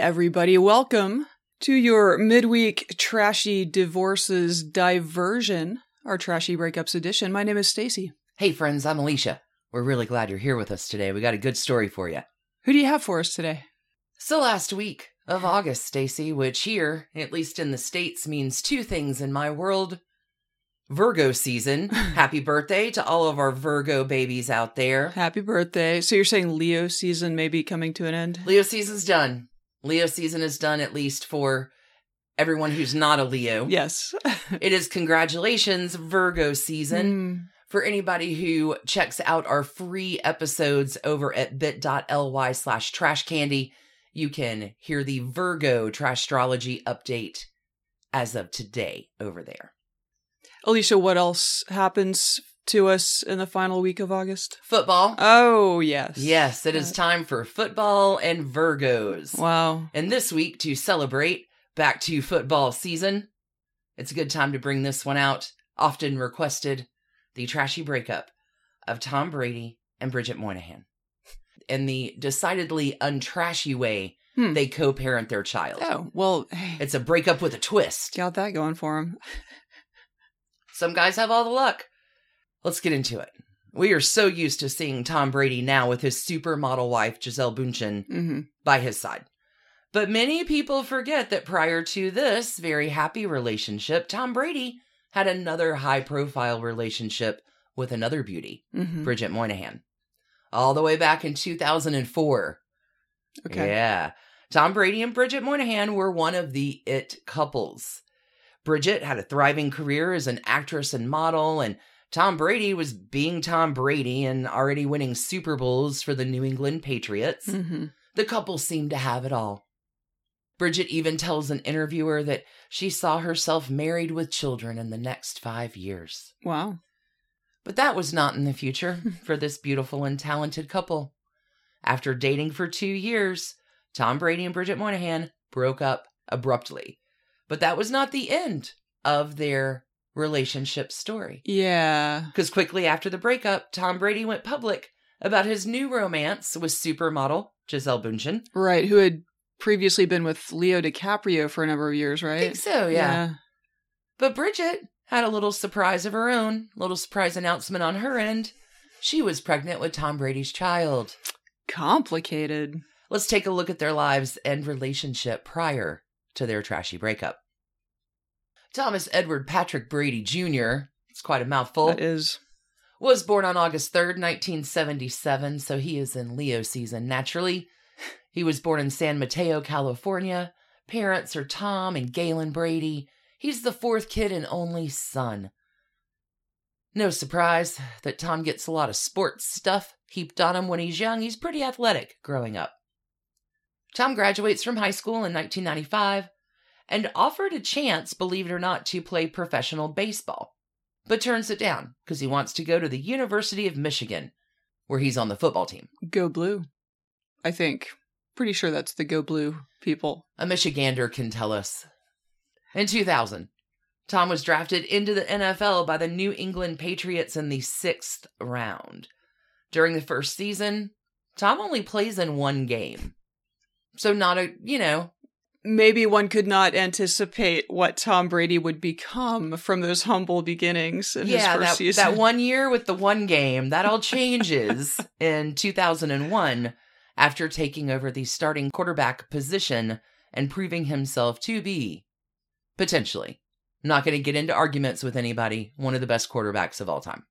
everybody. Welcome to your midweek trashy divorces diversion, our trashy breakups edition. My name is Stacy. Hey, friends, I'm Alicia. We're really glad you're here with us today. We got a good story for you. Who do you have for us today? It's the last week of August, Stacy, which here, at least in the States, means two things in my world. Virgo season. Happy birthday to all of our Virgo babies out there. Happy birthday. So you're saying Leo season may be coming to an end? Leo season's done. Leo season is done, at least for everyone who's not a Leo. Yes. It is congratulations, Virgo season. Mm, For anybody who checks out our free episodes over at bit.ly slash trash candy, you can hear the Virgo Trashstrology update as of today over there. Alicia, what else happens to us in the final week of August? Football. Oh, yes. yes, it is time for football and Virgos. Wow. And this week, to celebrate back to football season, it's a good time to bring this one out. Often requested the trashy breakup of Tom Brady and Bridget Moynahan. In the decidedly untrashy way Hmm. they co parent their child. Oh, well, hey, It's a breakup with a twist. got that going for him. Some guys have all the luck. Let's get into it. We are so used to seeing Tom Brady now with his supermodel wife, Gisele Bündchen, hmm by his side. But many people forget that prior to this very happy relationship, Tom Brady had another high profile relationship with another beauty, hmm Bridget Moynahan, all the way back in 2004. Okay. Yeah. Tom Brady and Bridget Moynahan were one of the it couples. Bridget had a thriving career as an actress and model, and Tom Brady was being Tom Brady and already winning Super Bowls for the New England Patriots. hmm The couple seemed to have it all. Bridget even tells an interviewer that she saw herself married with children in the next five years. Wow. But that was not in the future for this beautiful and talented couple. After dating for two years, Tom Brady and Bridget Moynahan broke up abruptly. But that was not the end of their relationship story. Yeah. Because quickly after the breakup, Tom Brady went public about his new romance with supermodel Gisele Bündchen. Right. Who had previously been with Leo DiCaprio for a number of years, I right? think so, yeah. But Bridget had a little surprise of her own, little surprise announcement on her end. She was pregnant with Tom Brady's child. Complicated. Let's take a look at their lives and relationship prior to their trashy breakup. Thomas Edward Patrick Brady Jr., it's quite a mouthful, That is. was born on August 3rd, 1977, so he is in Leo season naturally. He was born in San Mateo, California. Parents are Tom and Galynn Brady. He's the fourth kid and only son. No surprise that Tom gets a lot of sports stuff heaped on him when he's young. He's pretty athletic growing up. Tom graduates from high school in 1995 and offered a chance, believe it or not, to play professional baseball, but turns it down because he wants to go to the University of Michigan, where he's on the football team. Go Blue. I think. Pretty sure that's the Go Blue people. A Michigander can tell us. In 2000, Tom was drafted into the NFL by the New England Patriots in the sixth round. During the first season, Tom only plays in one game. So, not a, you know, Maybe one could not anticipate what Tom Brady would become from those humble beginnings in his yeah, first that, season. that one year with the one game, that all changes in 2001 after taking over the starting quarterback position and proving himself to be potentially, not going to get into arguments with anybody, one of the best quarterbacks of all time.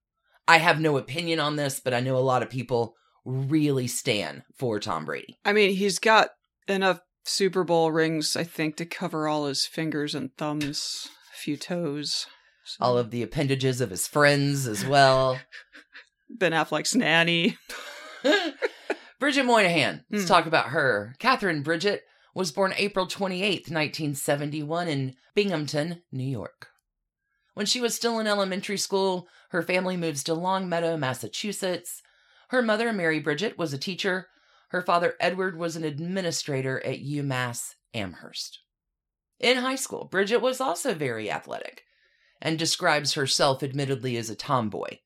I have no opinion on this, but I know a lot of people really stand for Tom Brady. I mean, he's got enough Super Bowl rings, I think, to cover all his fingers and thumbs, a few toes. So- All of the appendages of his friends as well. Ben Affleck's nanny. Bridget Moynahan. Let's Hmm. talk about her. Catherine Bridget was born April 28th, 1971, in Binghamton, New York. When she was still in elementary school, her family moves to Longmeadow, Massachusetts. Her mother, Mary Bridget, was a teacher. Her father, Edward, was an administrator at UMass Amherst. In high school, Bridget was also very athletic and describes herself admittedly as a tomboy.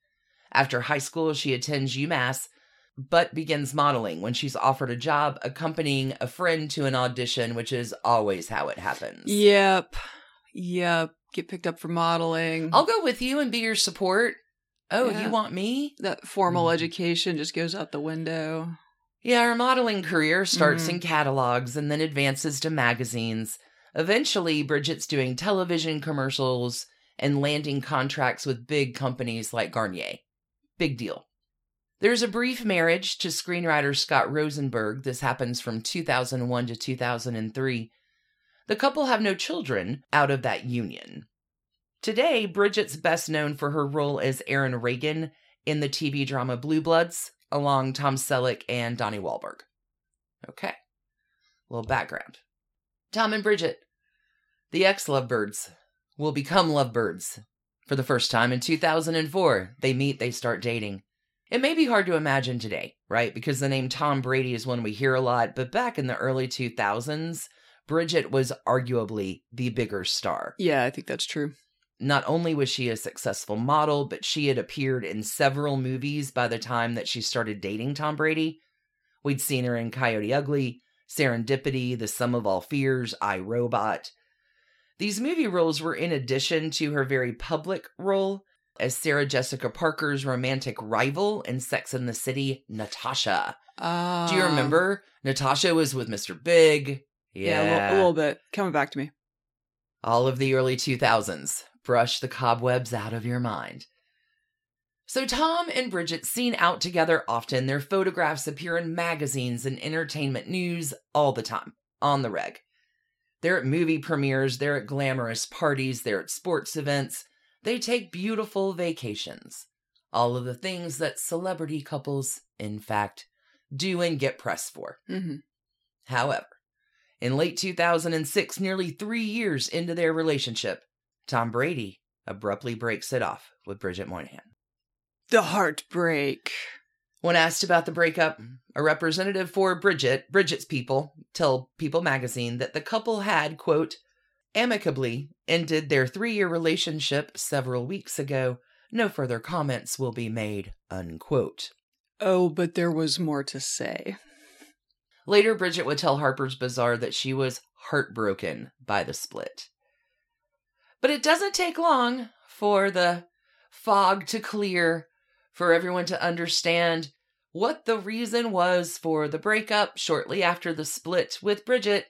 After high school, she attends UMass but begins modeling when she's offered a job accompanying a friend to an audition, which is always how it happens. Yep. Yep. Get picked up for modeling. I'll go with you and be your support. Oh, Yeah. you want me? that formal Mm. education just goes out the window. Yeah, her modeling career starts Mhm. in catalogs and then advances to magazines. Eventually, Bridget's doing television commercials and landing contracts with big companies like Garnier. Big deal. There's a brief marriage to screenwriter Scott Rosenberg. This happens from 2001 to 2003. The couple have no children out of that union. Today, Bridget's best known for her role as Erin Reagan in the TV drama Blue Bloods, along Tom Selleck and Donnie Wahlberg. Okay, a little background. Tom and Bridget, the ex lovebirds, will become lovebirds. For the first time in 2004, they meet, they start dating. It may be hard to imagine today, right? Because the name Tom Brady is one we hear a lot, but back in the early 2000s, Bridget was arguably the bigger star. Yeah, I think that's true. Not only was she a successful model, but she had appeared in several movies by the time that she started dating Tom Brady. We'd seen her in Coyote Ugly, Serendipity, The Sum of All Fears, I Robot. These movie roles were in addition to her very public role as Sarah Jessica Parker's romantic rival in Sex and the City, Natasha. Uh, Do you remember? Natasha was with Mr. Big. Yeah, a, little, a little bit. Coming back to me. all of the early 2000s. Brush the cobwebs out of your mind. So, Tom and Bridget seen out together often. Their photographs appear in magazines and entertainment news all the time, on the reg. They're at movie premieres, they're at glamorous parties, they're at sports events. They take beautiful vacations. All of the things that celebrity couples, in fact, do and get press for. hmm However, in late 2006, nearly three years into their relationship, Tom Brady abruptly breaks it off with Bridget Moynahan. The heartbreak. When asked about the breakup, a representative for Bridget, Bridget's People, tell People magazine that the couple had, quote, amicably ended their three year relationship several weeks ago. No further comments will be made, unquote. Oh, but there was more to say. Later, Bridget would tell Harper's Bazaar that she was heartbroken by the split. But it doesn't take long for the fog to clear, for everyone to understand what the reason was for the breakup shortly after the split with Bridget.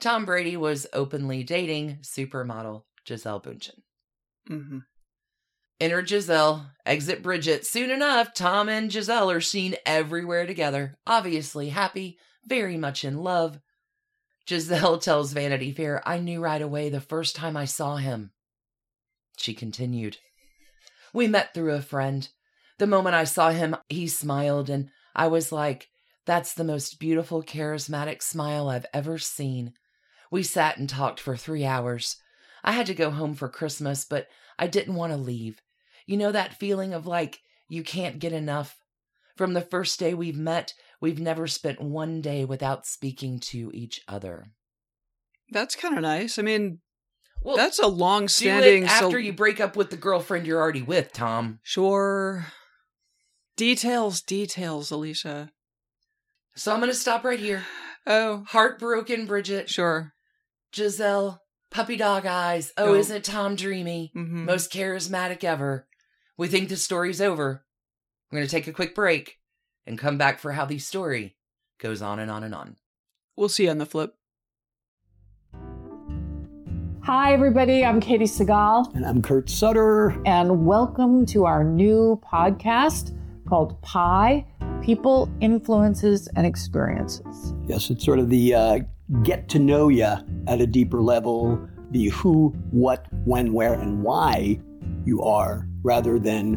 Tom Brady was openly dating supermodel Gisele Bundchen. hmm Enter Gisele, exit Bridget. Soon enough, Tom and Gisele are seen everywhere together, obviously happy, very much in love. Gisele tells Vanity Fair, I knew right away the first time I saw him. She continued, We met through a friend. The moment I saw him, he smiled, and I was like, That's the most beautiful, charismatic smile I've ever seen. We sat and talked for three hours. I had to go home for Christmas, but I didn't want to leave. You know that feeling of like you can't get enough? From the first day we've met, we've never spent one day without speaking to each other. That's kind of nice. I mean, Well, that's a long-standing. after so- you break up with the girlfriend you're already with, Tom. Sure. Details, details, Alicia. So I'm going to stop right here. Oh, Heartbroken Bridget, sure. Gisele, puppy dog eyes. Oh, Oh. isn't Tom dreamy? Mm-hmm. Most charismatic ever. We think the story's over. We're going to take a quick break and come back for how the story goes on and on and on. We'll see you on the flip. Hi, everybody. I'm Katey Sagal, And I'm Kurt Sutter. and welcome to our new podcast called Pie People, Influences, and Experiences. Yes, it's sort of the uh, get to know you at a deeper level, the who, what, when, where, and why you are, rather than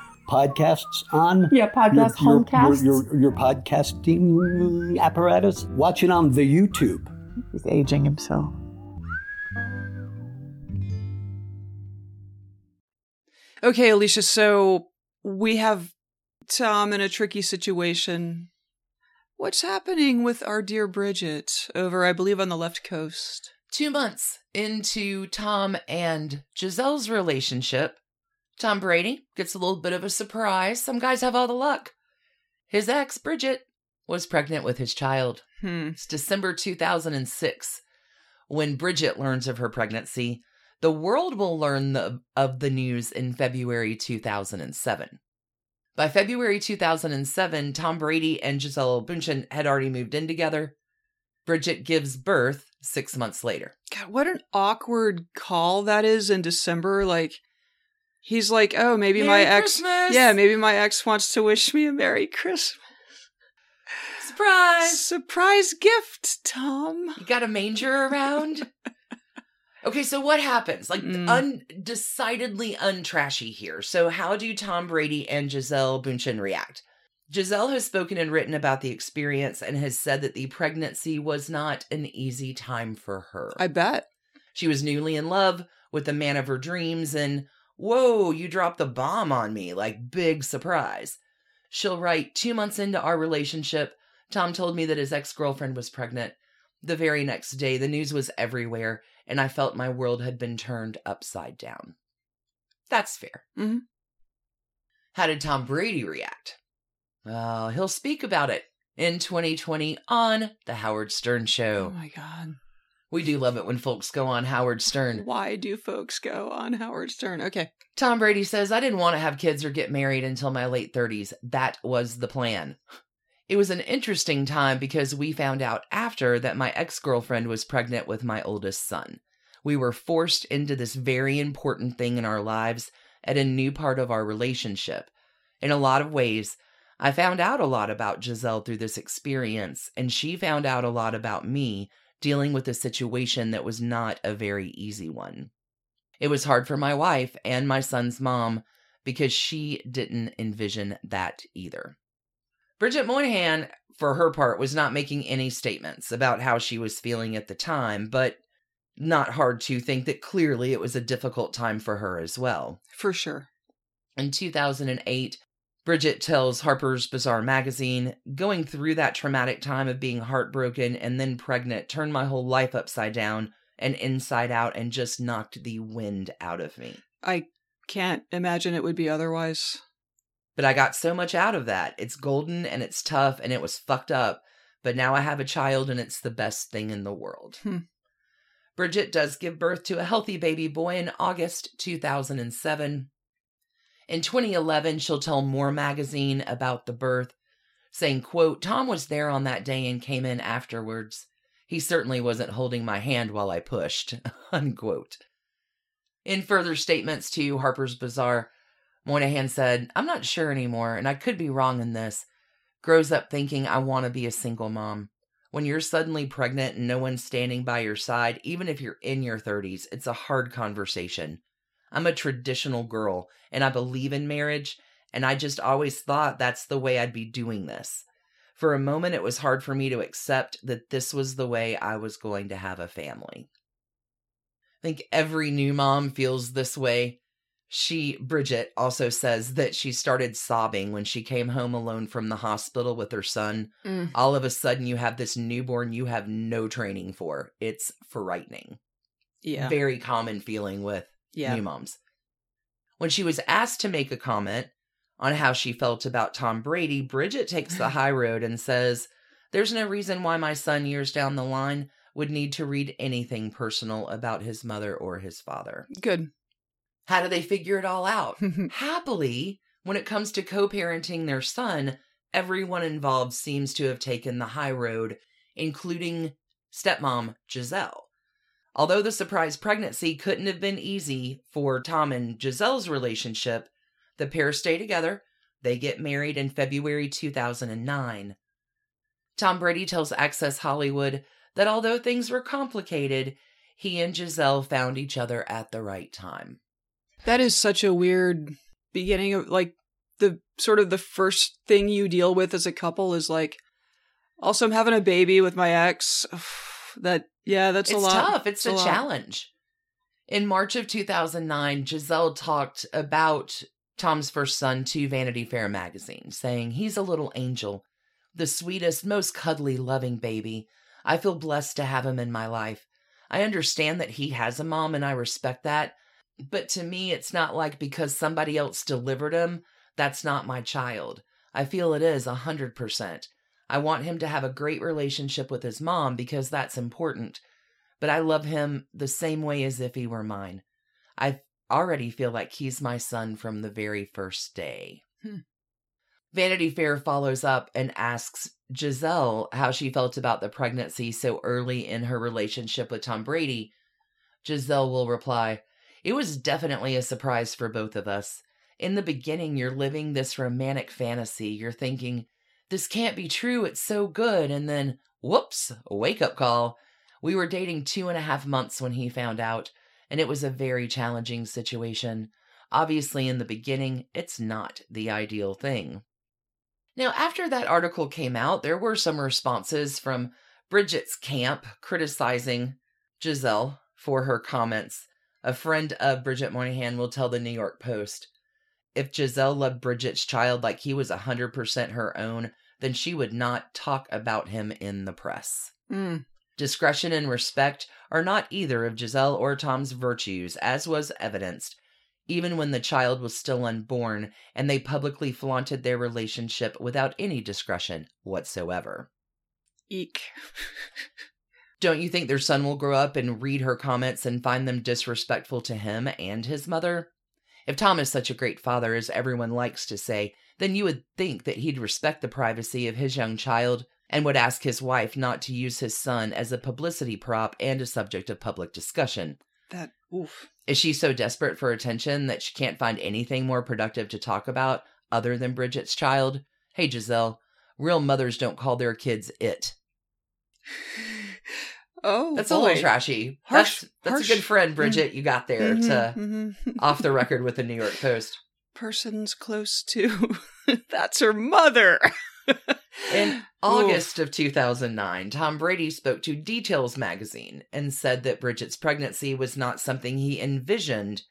podcasts on? Yeah, podcast your, your, homecasts. Your, your, your podcasting apparatus. Watch it on the YouTube. He's aging himself. Okay, Alicia, so we have Tom in a tricky situation. What's happening with our dear Bridget over, I believe, on the left coast? Two months into Tom and Gisele's relationship, Tom Brady gets a little bit of a surprise. Some guys have all the luck. His ex, Bridget, was pregnant with his child. Hmm. It's December 2006 when Bridget learns of her pregnancy. The world will learn the, of the news in February 2007. By February 2007, Tom Brady and Gisele Bundchen had already moved in together. Bridget gives birth six months later. God, what an awkward call that is in December. Like, he's like, oh, maybe my Merry ex. Christmas! Yeah, maybe my ex wants to wish me a Merry Christmas. Surprise! Surprise gift, Tom. You got a manger around? okay, so what happens? Like, Mm. un- decidedly untrashy here. So, how do Tom Brady and Gisele Bundchen react? Gisele has spoken and written about the experience and has said that the pregnancy was not an easy time for her. I bet. She was newly in love with the man of her dreams, and whoa, you dropped the bomb on me, like big surprise. She'll write, two months into our relationship, Tom told me that his ex girlfriend was pregnant. The very next day, the news was everywhere, and I felt my world had been turned upside down. That's fair. Mm-hmm. How did Tom Brady react? Well, he'll speak about it in 2020 on The Howard Stern Show. Oh my God. We do love it when folks go on Howard Stern. Why do folks go on Howard Stern? Okay. Tom Brady says, I didn't want to have kids or get married until my late 30s. That was the plan. It was an interesting time because we found out after that my ex girlfriend was pregnant with my oldest son. We were forced into this very important thing in our lives at a new part of our relationship. In a lot of ways, I found out a lot about Gisele through this experience, and she found out a lot about me dealing with a situation that was not a very easy one. It was hard for my wife and my son's mom because she didn't envision that either. Bridget Moynahan, for her part, was not making any statements about how she was feeling at the time, but not hard to think that clearly it was a difficult time for her as well. For sure. In 2008, Bridget tells Harper's Bazaar magazine, going through that traumatic time of being heartbroken and then pregnant turned my whole life upside down and inside out and just knocked the wind out of me. I can't imagine it would be otherwise. But I got so much out of that. It's golden and it's tough and it was fucked up. But now I have a child and it's the best thing in the world. Hmm. Bridget does give birth to a healthy baby boy in August 2007. In 2011, she'll tell More magazine about the birth, saying, quote, Tom was there on that day and came in afterwards. He certainly wasn't holding my hand while I pushed, unquote. In further statements to Harper's Bazaar, Moynahan said, I'm not sure anymore, and I could be wrong in this. Grows up thinking I want to be a single mom. When you're suddenly pregnant and no one's standing by your side, even if you're in your 30s, it's a hard conversation. I'm a traditional girl, and I believe in marriage, and I just always thought that's the way I'd be doing this. For a moment, it was hard for me to accept that this was the way I was going to have a family. I think every new mom feels this way. She, Bridget, also says that she started sobbing when she came home alone from the hospital with her son. Mm. All of a sudden, you have this newborn you have no training for. It's frightening. Yeah. Very common feeling with yeah. new moms. When she was asked to make a comment on how she felt about Tom Brady, Bridget takes the high road and says, There's no reason why my son, years down the line, would need to read anything personal about his mother or his father. Good. How do they figure it all out? Happily, when it comes to co parenting their son, everyone involved seems to have taken the high road, including stepmom Gisele. Although the surprise pregnancy couldn't have been easy for Tom and Gisele's relationship, the pair stay together. They get married in February 2009. Tom Brady tells Access Hollywood that although things were complicated, he and Gisele found each other at the right time. That is such a weird beginning of like the sort of the first thing you deal with as a couple is like, also I'm having a baby with my ex. That yeah, that's it's a lot. It's tough. It's, a, a challenge. In March of 2009, Gisele talked about Tom's first son to Vanity Fair magazine, saying, He's a little angel, the sweetest, most cuddly, loving baby. I feel blessed to have him in my life. I understand that he has a mom and I respect that. But to me, it's not like because somebody else delivered him, that's not my child. I feel it is a 100%. I want him to have a great relationship with his mom because that's important. But I love him the same way as if he were mine. I already feel like he's my son from the very first day. Hmm. Vanity Fair follows up and asks Gisele how she felt about the pregnancy so early in her relationship with Tom Brady. Gisele will reply, It was definitely a surprise for both of us. In the beginning, you're living this romantic fantasy. You're thinking, this can't be true. It's so good. And then, whoops, wake up call. We were dating two and a half months when he found out, and it was a very challenging situation. Obviously, in the beginning, it's not the ideal thing. Now, after that article came out, there were some responses from Bridget's camp criticizing Gisele for her comments. A friend of Bridget Moynahan will tell the New York Post if Gisele loved Bridget's child like he was 100% her own, then she would not talk about him in the press. Mm. Discretion and respect are not either of Gisele or Tom's virtues, as was evidenced, even when the child was still unborn and they publicly flaunted their relationship without any discretion whatsoever. Eek. Don't you think their son will grow up and read her comments and find them disrespectful to him and his mother? If Tom is such a great father, as everyone likes to say, then you would think that he'd respect the privacy of his young child and would ask his wife not to use his son as a publicity prop and a subject of public discussion. That oof. Is she so desperate for attention that she can't find anything more productive to talk about other than Bridget's child? Hey, Gisele, real mothers don't call their kids it. Oh, That's boy. a little trashy. Harsh- that's that's harsh. a good friend, Bridget, you got there Mhm, to mhm. off the record with the New York Post. Persons close to. That's her mother. In August of 2009, Tom Brady spoke to Details magazine and said that Bridget's pregnancy was not something he envisioned,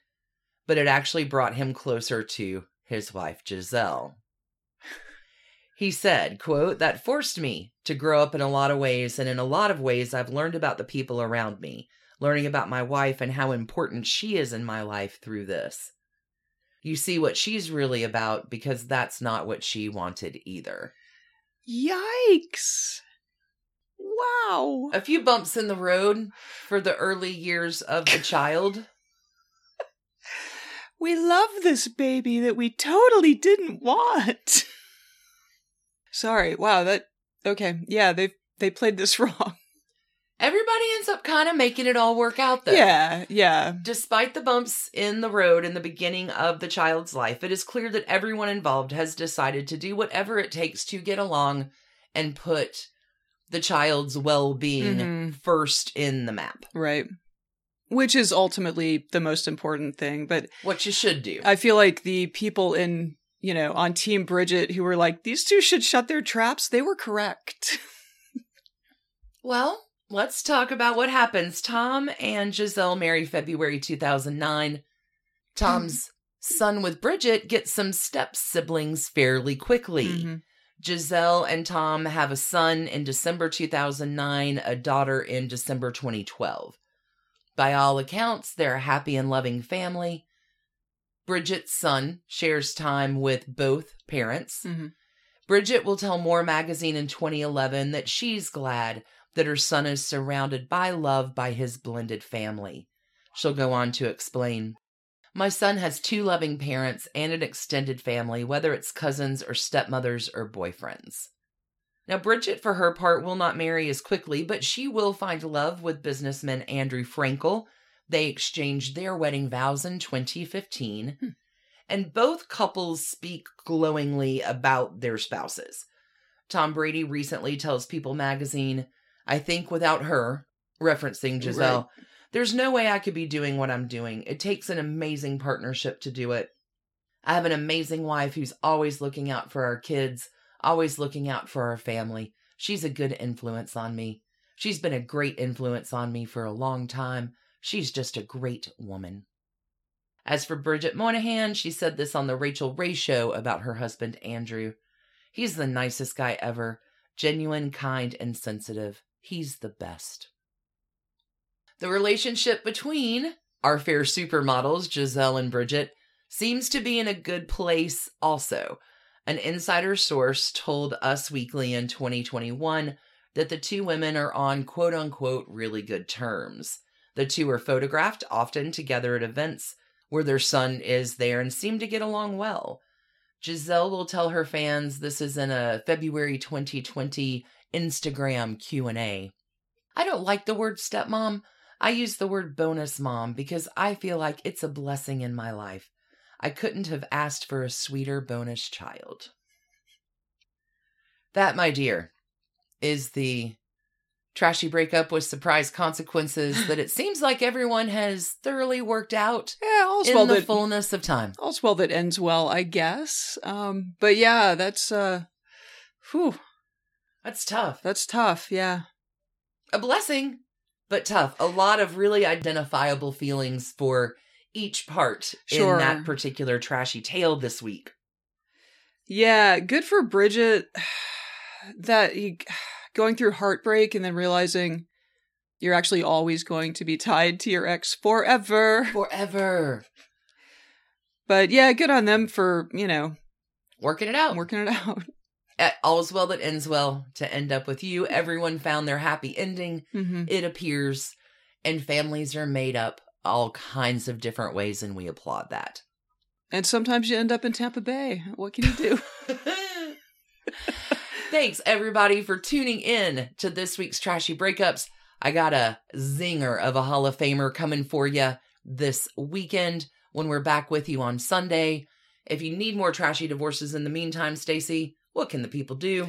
but it actually brought him closer to his wife Gisele. He said, quote, that forced me to grow up in a lot of ways, and in a lot of ways I've learned about the people around me, learning about my wife and how important she is in my life through this. You see what she's really about because that's not what she wanted either. Yikes. Wow. a few bumps in the road for the early years of the child. We love this baby that we totally didn't want. Sorry. Wow, that okay. Yeah, they they played this wrong. Everybody ends up kind of making it all work out though. Yeah, yeah. Despite the bumps in the road in the beginning of the child's life, it is clear that everyone involved has decided to do whatever it takes to get along and put the child's well being Mhm. first in the map. Right. Which is ultimately the most important thing, but What you should do. I feel like the people in, you know, on Team Bridget who were like, these two should shut their traps, they were correct. Well, let's talk about what happens. Tom and Gisele marry February 2009. Tom's son with Bridget gets some step siblings fairly quickly. Mhm. Gisele and Tom have a son in December 2009, a daughter in December 2012. By all accounts, they're a happy and loving family. Bridget's son shares time with both parents. Mhm. Bridget will tell More Magazine in 2011 that she's glad that her son is surrounded by love by his blended family. She'll go on to explain My son has two loving parents and an extended family, whether it's cousins or stepmothers or boyfriends. Now, Bridget, for her part, will not marry as quickly, but she will find love with businessman Andrew Frankel. They exchanged their wedding vows in 2015 Hmm. and both couples speak glowingly about their spouses. Tom Brady recently tells People magazine, I think without her, referencing Gisele, there's no way I could be doing what I'm doing. It takes an amazing partnership to do it. I have an amazing wife who's always looking out for our kids, always looking out for our family. She's a good influence on me. She's been a great influence on me for a long time. She's just a great woman. As for Bridget Moynahan, she said this on the Rachael Ray show about her husband, Andrew. He's the nicest guy ever, genuine, kind, and sensitive. He's the best. The relationship between our fair supermodels, Gisele and Bridget, seems to be in a good place also. An insider source told Us Weekly in 2021 that the two women are on quote unquote really good terms. The two are photographed often together at events where their son is there and seem to get along well. Gisele will tell her fans this is in a February 2020 Instagram Q&A. I don't like the word stepmom. I use the word bonus mom because I feel like it's a blessing in my life. I couldn't have asked for a sweeter bonus child. That, my dear, is the trashy breakup with surprise consequences that it seems like everyone has thoroughly worked out Yeah, all's in well the that fullness of time. all's well that ends well, I guess. Um, but yeah, that's uh, whew, That's tough. that's tough. Yeah, A blessing, but tough. A lot of really identifiable feelings for each part Sure. in that particular trashy tale this week. yeah. Good for Bridget. That you going through heartbreak and then realizing you're actually always going to be tied to your ex forever. Forever. But yeah, good on them for you know Working it out. working it out. All's well that ends well to end up with you. Everyone found their happy ending, hmm it appears, and families are made up all kinds of different ways, and we applaud that. And sometimes you end up in Tampa Bay. What can you do? Thanks, everybody, for tuning in to this week's Trashy Breakups. I got a zinger of a Hall of Famer coming for you this weekend when we're back with you on Sunday. If you need more trashy divorces in the meantime, Stacy, what can the people do?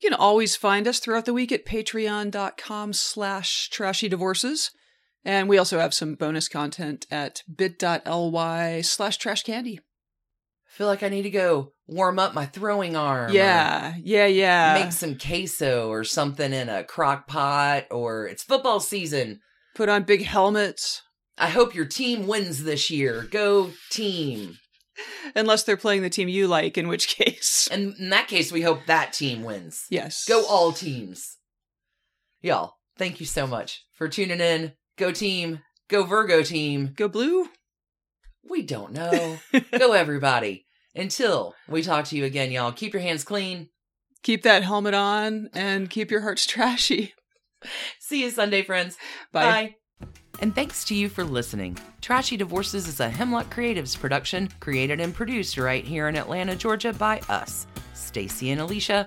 You can always find us throughout the week at patreon.com slash trashy divorces. And we also have some bonus content at bit.ly slash trash candy. feel like I need to go warm up my throwing arm. Yeah, yeah, yeah. Make some queso or something in a crock pot, or it's football season. Put on big helmets. I hope your team wins this year. Go team. Unless they're playing the team you like, in which case. And in that case, we hope that team wins. Yes. Go all teams. Y'all, thank you so much for tuning in. Go team. Go Virgo team. Go blue. We don't know. Go everybody. Until we talk to you again, y'all, keep your hands clean. Keep that helmet on and keep your hearts trashy. See you Sunday, friends. Bye. And thanks to you for listening. Trashy Divorces is a Hemlock Creatives production, created and produced right here in Atlanta, Georgia by us, Stacy and Alicia,